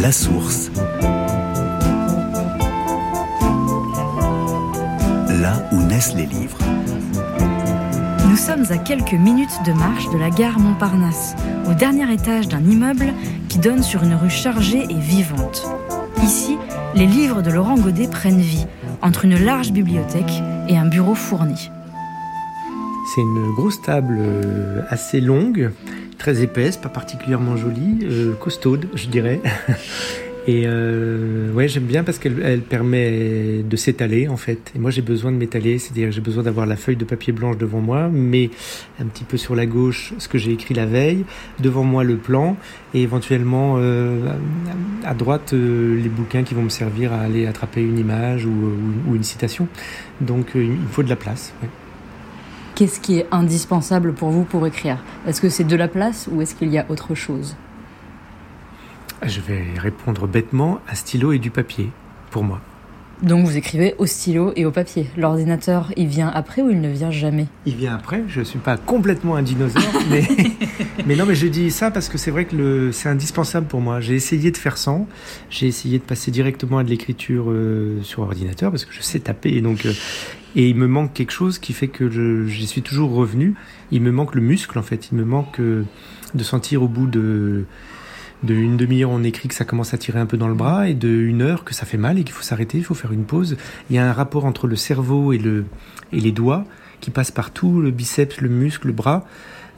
La source. Là où naissent les livres. Nous sommes à quelques minutes de marche de la gare Montparnasse, au dernier étage d'un immeuble qui donne sur une rue chargée et vivante. Ici, les livres de Laurent Godet prennent vie, entre une large bibliothèque et un bureau fourni. C'est une grosse table euh, assez longue, très épaisse, pas particulièrement jolie, euh, costaude, je dirais. Et euh, ouais, j'aime bien parce qu'elle elle permet de s'étaler en fait. Et moi, j'ai besoin de m'étaler, c'est-à-dire j'ai besoin d'avoir la feuille de papier blanche devant moi, mais un petit peu sur la gauche ce que j'ai écrit la veille, devant moi le plan, et éventuellement euh, à droite euh, les bouquins qui vont me servir à aller attraper une image ou, ou- une citation. Donc euh, il faut de la place. ouais. Qu'est-ce qui est indispensable pour vous pour écrire? Est-ce que c'est de la place ou est-ce qu'il y a autre chose? Je vais répondre bêtement à stylo et du papier, pour moi. Donc vous écrivez au stylo et au papier. L'ordinateur, il vient après ou il ne vient jamais? Il vient après, je suis pas complètement un dinosaure, mais, mais non, mais je dis ça parce que c'est vrai que c'est indispensable pour moi. J'ai essayé de faire sans, j'ai essayé de passer directement à de l'écriture euh, sur ordinateur parce que je sais taper et donc, euh, et il me manque quelque chose qui fait que j'y suis toujours revenu. Il me manque le muscle en fait, il me manque euh, de sentir au bout de, de une demi-heure on écrit que ça commence à tirer un peu dans le bras et de une heure que ça fait mal et qu'il faut s'arrêter, il faut faire une pause. Il y a un rapport entre le cerveau et le et les doigts qui passe par tout le biceps, le muscle, le bras,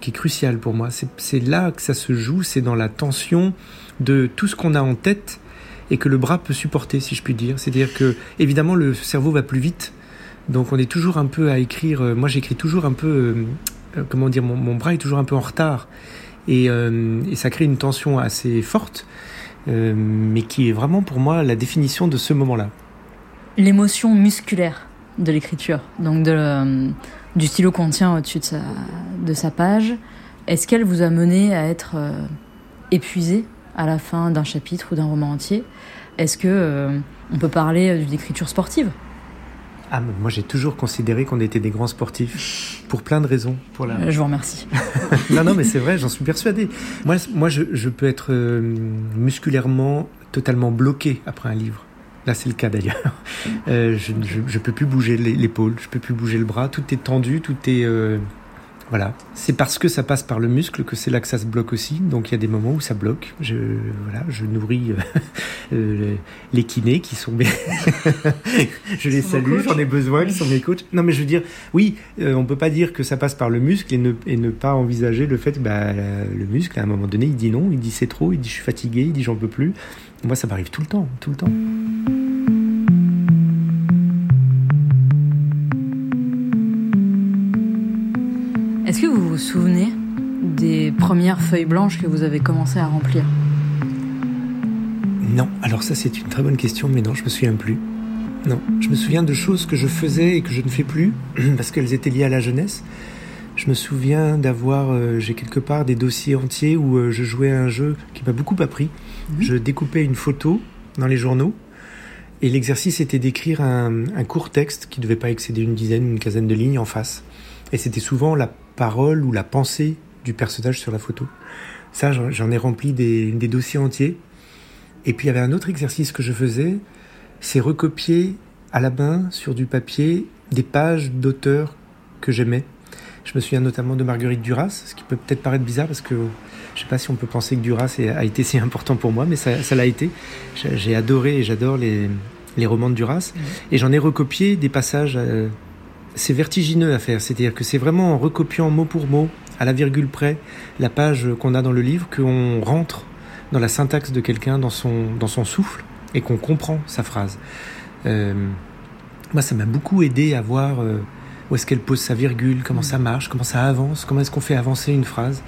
qui est crucial pour moi. C'est là que ça se joue, c'est dans la tension de tout ce qu'on a en tête et que le bras peut supporter, si je puis dire. C'est-à-dire que évidemment le cerveau va plus vite, donc on est toujours un peu à écrire. euh, Moi j'écris toujours un peu, euh, euh, comment dire, mon, bras est toujours un peu en retard et, ça crée une tension assez forte, mais qui est vraiment pour moi la définition de ce moment-là. L'émotion musculaire de l'écriture, donc de, du stylo qu'on tient au-dessus de sa, page, est-ce qu'elle vous a mené à être épuisé à la fin d'un chapitre ou d'un roman entier? Est-ce que on peut parler d'une écriture sportive? Ah, mais moi j'ai toujours considéré qu'on était des grands sportifs pour plein de raisons. Pour la... Euh, Je vous remercie. non, non, mais c'est vrai, j'en suis persuadé. Moi, moi je, je peux être euh, musculairement totalement bloqué après un livre. Là, c'est le cas d'ailleurs. Euh, je, je peux plus bouger l'é- l'épaule, je peux plus bouger le bras. Tout est tendu, tout est euh, voilà. C'est parce que ça passe par le muscle que c'est là que ça se bloque aussi. Donc il y a des moments où ça bloque. Je voilà, je nourris euh, euh, les kinés qui sont mes. je les salue, j'en ai besoin, qui sont mes coachs. Non, mais je veux dire, oui, euh, on peut pas dire que ça passe par le muscle et ne, et ne pas envisager le fait que bah, le muscle, à un moment donné, il dit non, il dit c'est trop, il dit je suis fatigué, il dit j'en peux plus. Moi, ça m'arrive tout le temps, tout le temps. Souvenez des premières feuilles blanches que vous avez commencé à remplir Non, alors ça c'est une très bonne question, mais non, je me souviens plus. Non, je me souviens de choses que je faisais et que je ne fais plus parce qu'elles étaient liées à la jeunesse. Je me souviens d'avoir, euh, j'ai quelque part des dossiers entiers où euh, je jouais à un jeu qui m'a beaucoup appris. Je découpais une photo dans les journaux et l'exercice était d'écrire un, un court texte qui ne devait pas excéder une dizaine, une quinzaine de lignes en face. Et c'était souvent la parole ou la pensée du personnage sur la photo. Ça, j'en ai rempli des, des dossiers entiers. Et puis il y avait un autre exercice que je faisais, c'est recopier à la main sur du papier des pages d'auteurs que j'aimais. Je me souviens notamment de Marguerite Duras, ce qui peut peut-être paraître bizarre parce que je ne sais pas si on peut penser que Duras a été si important pour moi, mais ça l'a été. J'ai adoré et j'adore les, les romans de Duras. Et j'en ai recopié des passages. Euh, c'est vertigineux à faire. C'est-à-dire que c'est vraiment en recopiant mot pour mot, à la virgule près, la page qu'on a dans le livre, qu'on rentre dans la syntaxe de quelqu'un, dans son, dans son souffle, et qu'on comprend sa phrase. Euh, moi, ça m'a beaucoup aidé à voir euh, où est-ce qu'elle pose sa virgule, comment ça marche, comment ça avance, comment est-ce qu'on fait avancer une phrase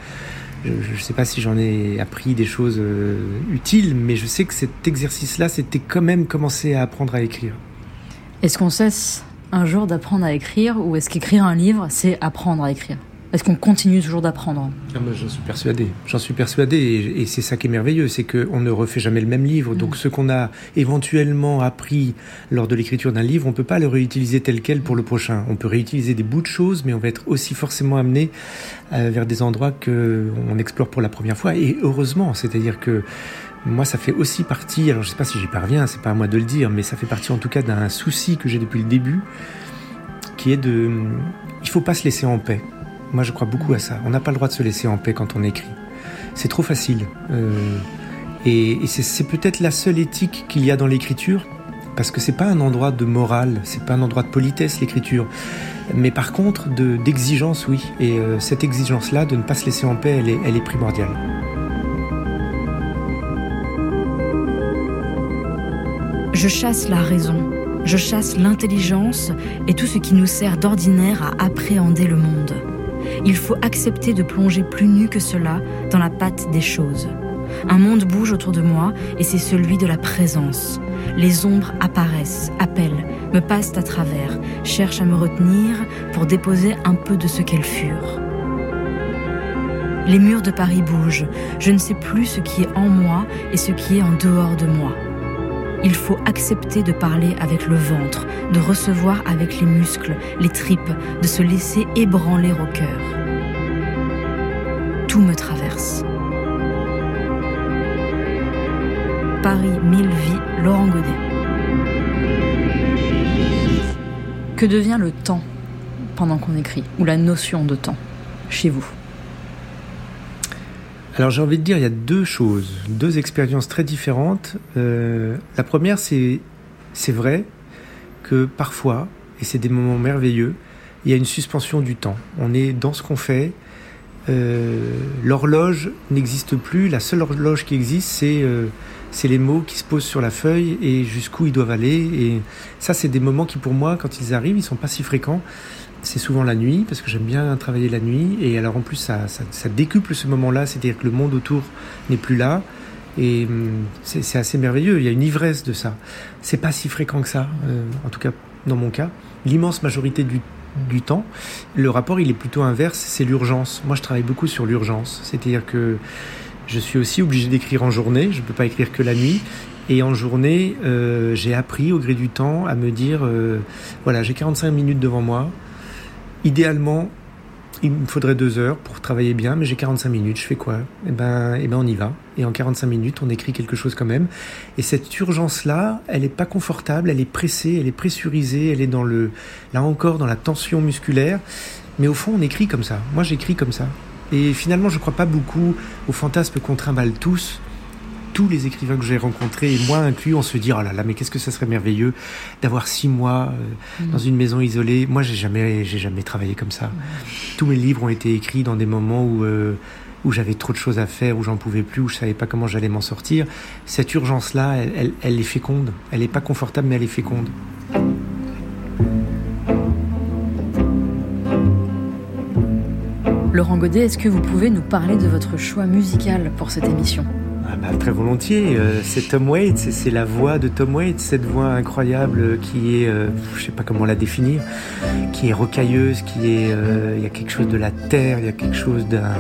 je ne sais pas si j'en ai appris des choses euh, utiles, mais je sais que cet exercice-là, c'était quand même commencer à apprendre à écrire. Est-ce qu'on cesse un jour d'apprendre à écrire ou est-ce qu'écrire un livre, c'est apprendre à écrire? Est-ce qu'on continue toujours d'apprendre? Ah, J'en suis persuadé. J'en suis persuadé et, c'est ça qui est merveilleux, c'est qu'on ne refait jamais le même livre. Donc mm. ce qu'on a éventuellement appris lors de l'écriture d'un livre, on ne peut pas le réutiliser tel quel pour le prochain. On peut réutiliser des bouts de choses, mais on va être aussi forcément amené euh, vers des endroits qu'on explore pour la première fois. Et heureusement, c'est-à-dire que moi, ça fait aussi partie, alors je sais pas si j'y parviens, c'est pas à moi de le dire, mais ça fait partie en tout cas d'un souci que j'ai depuis le début, qui est de, il faut pas se laisser en paix. Moi, je crois beaucoup à ça. On n'a pas le droit de se laisser en paix quand on écrit. C'est trop facile. Euh, et, c'est peut-être la seule éthique qu'il y a dans l'écriture, parce que c'est pas un endroit de morale, c'est pas un endroit de politesse l'écriture. Mais par contre, d'exigence, oui. Et euh, cette exigence-là, de ne pas se laisser en paix, elle est primordiale. Je chasse la raison, je chasse l'intelligence et tout ce qui nous sert d'ordinaire à appréhender le monde il faut accepter de plonger plus nu que cela dans la patte des choses. Un monde bouge autour de moi et c'est celui de la présence. Les ombres apparaissent, appellent, me passent à travers, cherchent à me retenir pour déposer un peu de ce qu'elles furent. Les murs de Paris bougent, je ne sais plus ce qui est en moi et ce qui est en dehors de moi. Il faut accepter de parler avec le ventre, de recevoir avec les muscles, les tripes, de se laisser ébranler au cœur. Tout me traverse. Paris, mille vies, Laurent Godet. Que devient le temps pendant qu'on écrit, ou la notion de temps, chez vous? Alors j'ai envie de dire, il y a deux choses, deux expériences très différentes. Euh, la première, c'est vrai que parfois, et c'est des moments merveilleux, il y a une suspension du temps. On est dans ce qu'on fait. Euh, l'horloge n'existe plus. La seule horloge qui existe, c'est euh, c'est les mots qui se posent sur la feuille et jusqu'où ils doivent aller. Et ça, c'est des moments qui, pour moi, quand ils arrivent, ils sont pas si fréquents c'est souvent la nuit, parce que j'aime bien travailler la nuit. Et alors en plus, ça, ça, décuple ce moment-là, c'est-à-dire que le monde autour n'est plus là. Et hum, c'est assez merveilleux, il y a une ivresse de ça. C'est pas si fréquent que ça, euh, en tout cas dans mon cas. L'immense majorité du, du temps, le rapport il est plutôt inverse, c'est l'urgence. Moi je travaille beaucoup sur l'urgence, c'est-à-dire que je suis aussi obligé d'écrire en journée, je ne peux pas écrire que la nuit. Et en journée, euh, j'ai appris au gré du temps à me dire, euh, voilà, j'ai 45 minutes devant moi, Idéalement, il me faudrait deux heures pour travailler bien, mais j'ai 45 minutes, je fais quoi? Eh ben, eh ben, on y va. Et en 45 minutes, on écrit quelque chose quand même. Et cette urgence-là, elle n'est pas confortable, elle est pressée, elle est pressurisée, elle est dans le, là encore, dans la tension musculaire. Mais au fond, on écrit comme ça. Moi, j'écris comme ça. Et finalement, je ne crois pas beaucoup au fantasme qu'on trimballe tous tous les écrivains que j'ai rencontrés, et moi inclus, on se dit oh là là, mais qu'est-ce que ça serait merveilleux d'avoir six mois euh, mm. dans une maison isolée. Moi, j'ai jamais, j'ai jamais travaillé comme ça. Tous mes livres ont été écrits dans des moments où euh, où j'avais trop de choses à faire, où j'en pouvais plus, où je savais pas comment j'allais m'en sortir. Cette urgence-là, elle, elle, elle est féconde. Elle est pas confortable, mais elle est féconde. Laurent Godet, est-ce que vous pouvez nous parler de votre choix musical pour cette émission? Ah bah, très volontiers. Euh, c'est Tom Waits, c'est la voix de Tom Waits, cette voix incroyable qui est, euh, je sais pas comment la définir, qui est rocailleuse, qui est, euh, il y a quelque chose de la terre, il y a quelque chose d'un,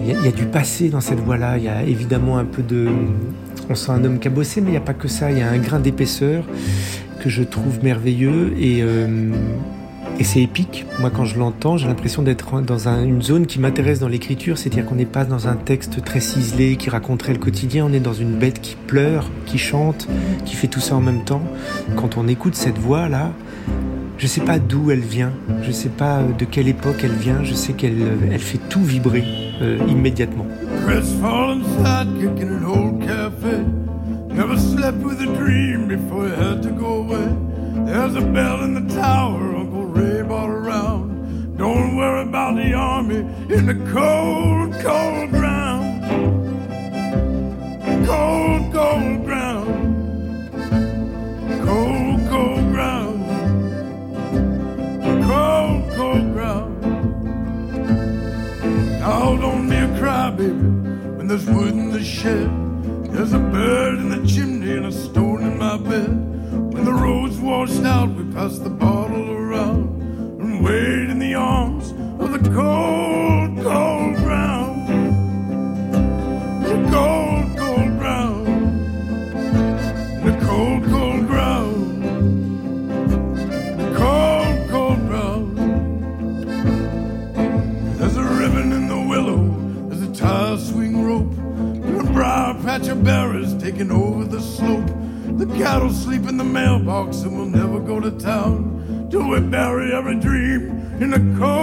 il y, a du passé dans cette voix-là. Il y a évidemment un peu de, on sent un homme cabossé, mais il n'y a pas que ça. Il y a un grain d'épaisseur que je trouve merveilleux et et c'est épique. Moi, quand je l'entends, j'ai l'impression d'être dans une zone qui m'intéresse dans l'écriture. C'est-à-dire qu'on n'est pas dans un texte très ciselé qui raconterait le quotidien. On est dans une bête qui pleure, qui chante, qui fait tout ça en même temps. Quand on écoute cette voix-là, Je sais pas d'où elle vient, je sais pas de quelle époque elle vient, je sais qu'elle elle fait tout vibrer euh, immédiatement. Never slept with a dream before had to go away. There's a bell in the tower Ray brought around. Don't worry about the army in the cold, cold ground. Cold, cold ground. Cold, cold ground. Cold, cold ground. Now don't be a crybaby when there's wood in the shed. There's a bird in the chimney and a stone in my bed. When the road's washed out, we pass the bottle around wait in the arms of the cold, cold ground. The cold, cold ground. The cold, cold ground. The cold, cold ground. There's a ribbon in the willow, there's a tire swing rope, and a briar patch of berries taking over the slope. The cattle sleep in the mailbox, and we'll never go to town till we bury every dream in the cold,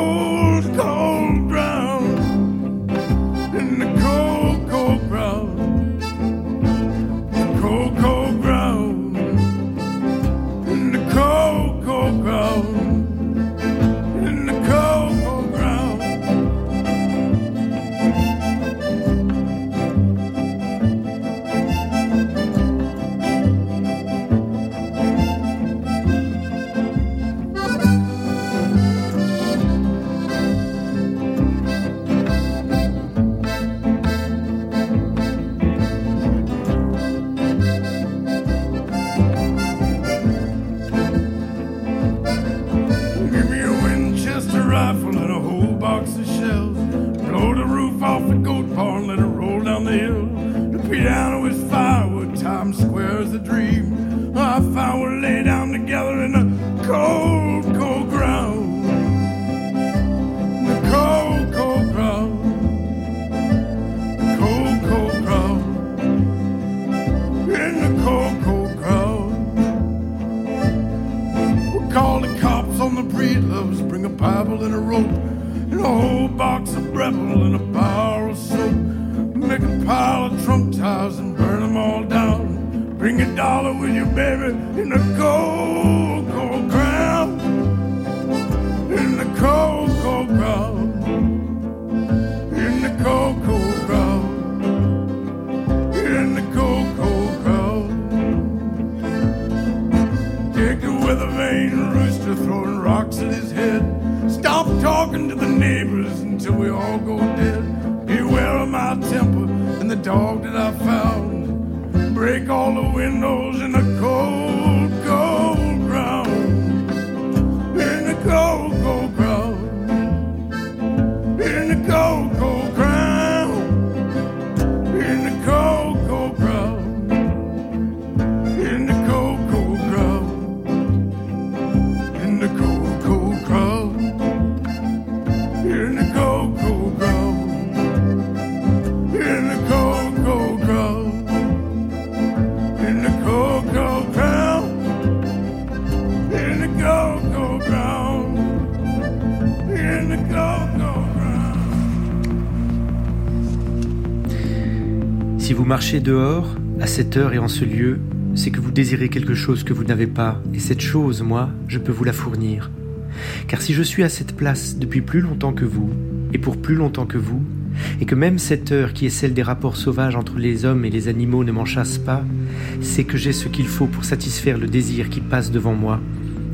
Make a pile of trunk ties and burn them all down. Bring a dollar with you, baby, in the cold, cold ground. In the cold, cold ground. In the cold, cold ground. In the cold, cold ground. Take the weather vane rooster throwing rocks at his head. Stop talking to the neighbors until we all go dead. The dog that I found. Break all the windows in the cold, vous marchez dehors, à cette heure et en ce lieu, c'est que vous désirez quelque chose que vous n'avez pas, et cette chose, moi, je peux vous la fournir. Car si je suis à cette place depuis plus longtemps que vous, et pour plus longtemps que vous, et que même cette heure qui est celle des rapports sauvages entre les hommes et les animaux ne m'en chasse pas, c'est que j'ai ce qu'il faut pour satisfaire le désir qui passe devant moi.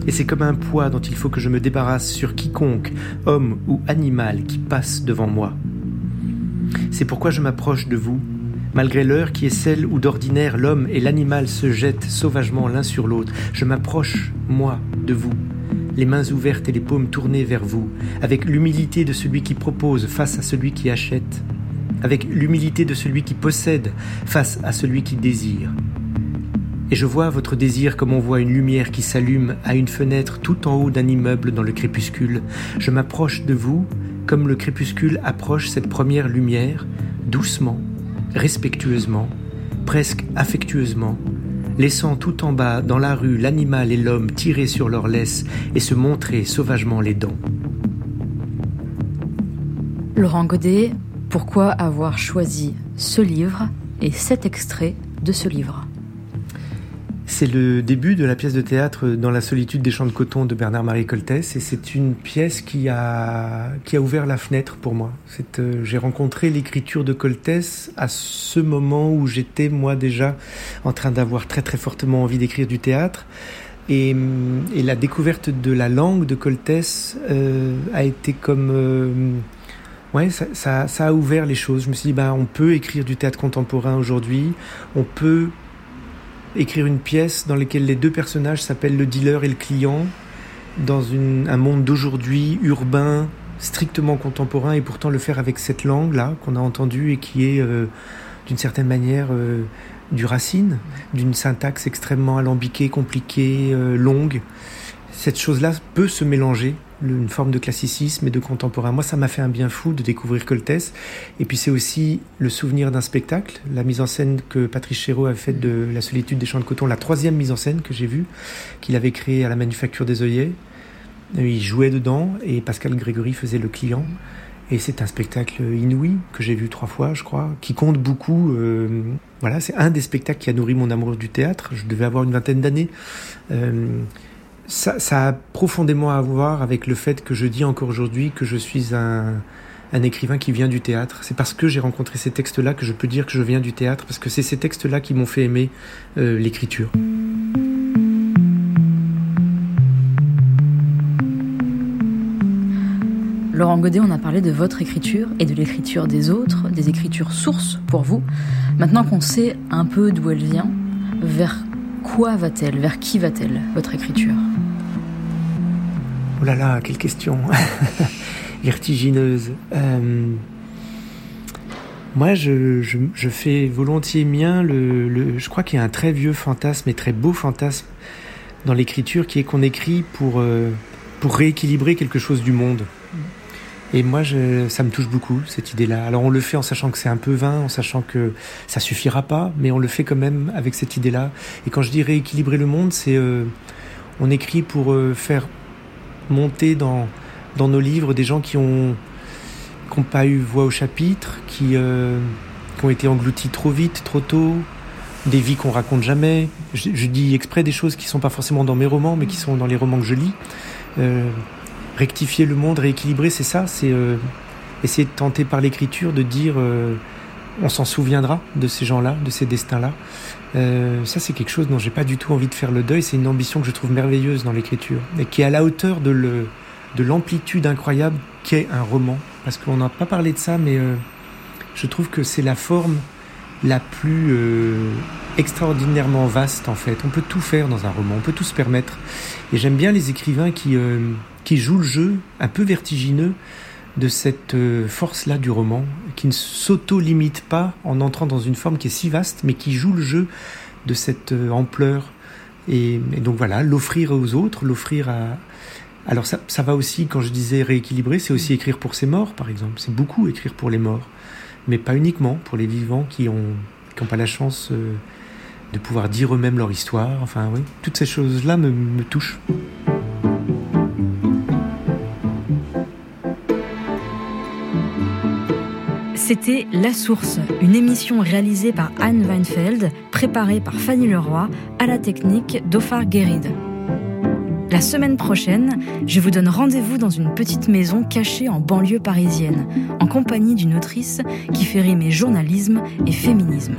Et c'est comme un poids dont il faut que je me débarrasse sur quiconque, homme ou animal, qui passe devant moi. C'est pourquoi je m'approche de vous, malgré l'heure qui est celle où d'ordinaire l'homme et l'animal se jettent sauvagement l'un sur l'autre. Je m'approche, moi, de vous, les mains ouvertes et les paumes tournées vers vous, avec l'humilité de celui qui propose face à celui qui achète, avec l'humilité de celui qui possède face à celui qui désire. Et je vois votre désir comme on voit une lumière qui s'allume à une fenêtre tout en haut d'un immeuble dans le crépuscule. Je m'approche de vous comme le crépuscule approche cette première lumière, doucement, respectueusement, presque affectueusement, laissant tout en bas, dans la rue, l'animal et l'homme tirer sur leur laisse et se montrer sauvagement les dents. Laurent Godet, pourquoi avoir choisi ce livre et cet extrait de ce livre? C'est le début de la pièce de théâtre Dans la solitude des champs de coton de Bernard-Marie Coltès et c'est une pièce qui a, qui a ouvert la fenêtre pour moi. Euh, j'ai rencontré l'écriture de Coltès à ce moment où j'étais moi déjà en train d'avoir très très fortement envie d'écrire du théâtre. Et, et, la découverte de la langue de Coltès euh, a été comme... Euh, ouais, ça, ça, ça, a ouvert les choses. Je me suis dit, bah, on peut écrire du théâtre contemporain aujourd'hui, on peut écrire une pièce dans laquelle les deux personnages s'appellent le dealer et le client, dans un monde d'aujourd'hui urbain, strictement contemporain, et pourtant le faire avec cette langue-là qu'on a entendue et qui est euh, d'une certaine manière euh, du racine, d'une syntaxe extrêmement alambiquée, compliquée, euh, longue. Cette chose-là peut se mélanger une forme de classicisme et de contemporain. Moi, ça m'a fait un bien fou de découvrir Coltès. Et puis, c'est aussi le souvenir d'un spectacle, la mise en scène que Patrice Chéreau a faite de La solitude des champs de coton, la troisième mise en scène que j'ai vue, qu'il avait créée à la Manufacture des œillets. Il jouait dedans et Pascal Grégory faisait le client. Et c'est un spectacle inouï que j'ai vu trois fois, je crois, qui compte beaucoup. Euh, voilà, c'est un des spectacles qui a nourri mon amour du théâtre. Je devais avoir une vingtaine d'années. Euh, ça, a profondément à voir avec le fait que je dis encore aujourd'hui que je suis un, un écrivain qui vient du théâtre. C'est parce que j'ai rencontré ces textes-là que je peux dire que je viens du théâtre, parce que c'est ces textes-là qui m'ont fait aimer euh, l'écriture. Laurent Godet, on a parlé de votre écriture et de l'écriture des autres, des écritures sources pour vous. Maintenant qu'on sait un peu d'où elle vient, vers quoi va-t-elle? Vers qui va-t-elle, votre écriture? Oh là là, quelle question vertigineuse. Euh, moi, je, fais volontiers mien le, Je crois qu'il y a un très vieux fantasme et très beau fantasme dans l'écriture qui est qu'on écrit pour, euh, pour rééquilibrer quelque chose du monde. Et moi, ça me touche beaucoup, cette idée-là. Alors, on le fait en sachant que c'est un peu vain, en sachant que ça suffira pas, mais on le fait quand même avec cette idée-là. Et quand je dis rééquilibrer le monde, c'est. Euh, on écrit pour faire monter dans, dans nos livres des gens qui ont qui n'ont pas eu voix au chapitre, qui, euh, qui, ont été engloutis trop vite, trop tôt, des vies qu'on raconte jamais. Je, dis exprès des choses qui sont pas forcément dans mes romans, mais qui sont dans les romans que je lis. Euh, rectifier le monde, rééquilibrer, c'est ça, c'est euh, essayer de tenter par l'écriture de dire on s'en souviendra de ces gens-là, de ces destins-là. ça, c'est quelque chose dont j'ai pas du tout envie de faire le deuil. C'est une ambition que je trouve merveilleuse dans l'écriture et qui est à la hauteur de le, de l'amplitude incroyable qu'est un roman. Parce qu'on n'a pas parlé de ça, mais euh, je trouve que c'est la forme la plus euh, extraordinairement vaste en fait. On peut tout faire dans un roman, on peut tout se permettre. Et j'aime bien les écrivains qui, euh, qui jouent le jeu un peu vertigineux de cette force-là du roman, qui ne s'auto-limite pas en entrant dans une forme qui est si vaste, mais qui joue le jeu de cette ampleur. et donc voilà, l'offrir aux autres, l'offrir à, alors ça, ça, va aussi, quand je disais rééquilibrer, c'est aussi écrire pour ses morts, par exemple. C'est beaucoup écrire pour les morts, mais pas uniquement pour les vivants qui ont, qui pas la chance euh, de pouvoir dire eux-mêmes leur histoire. Enfin, oui, toutes ces choses-là me touchent. C'était La Source, une émission réalisée par Anne Weinfeld, préparée par Fanny Leroy, à la technique d'Ophar Guéride. La semaine prochaine, je vous donne rendez-vous dans une petite maison cachée en banlieue parisienne, en compagnie d'une autrice qui fait rimer journalisme et féminisme.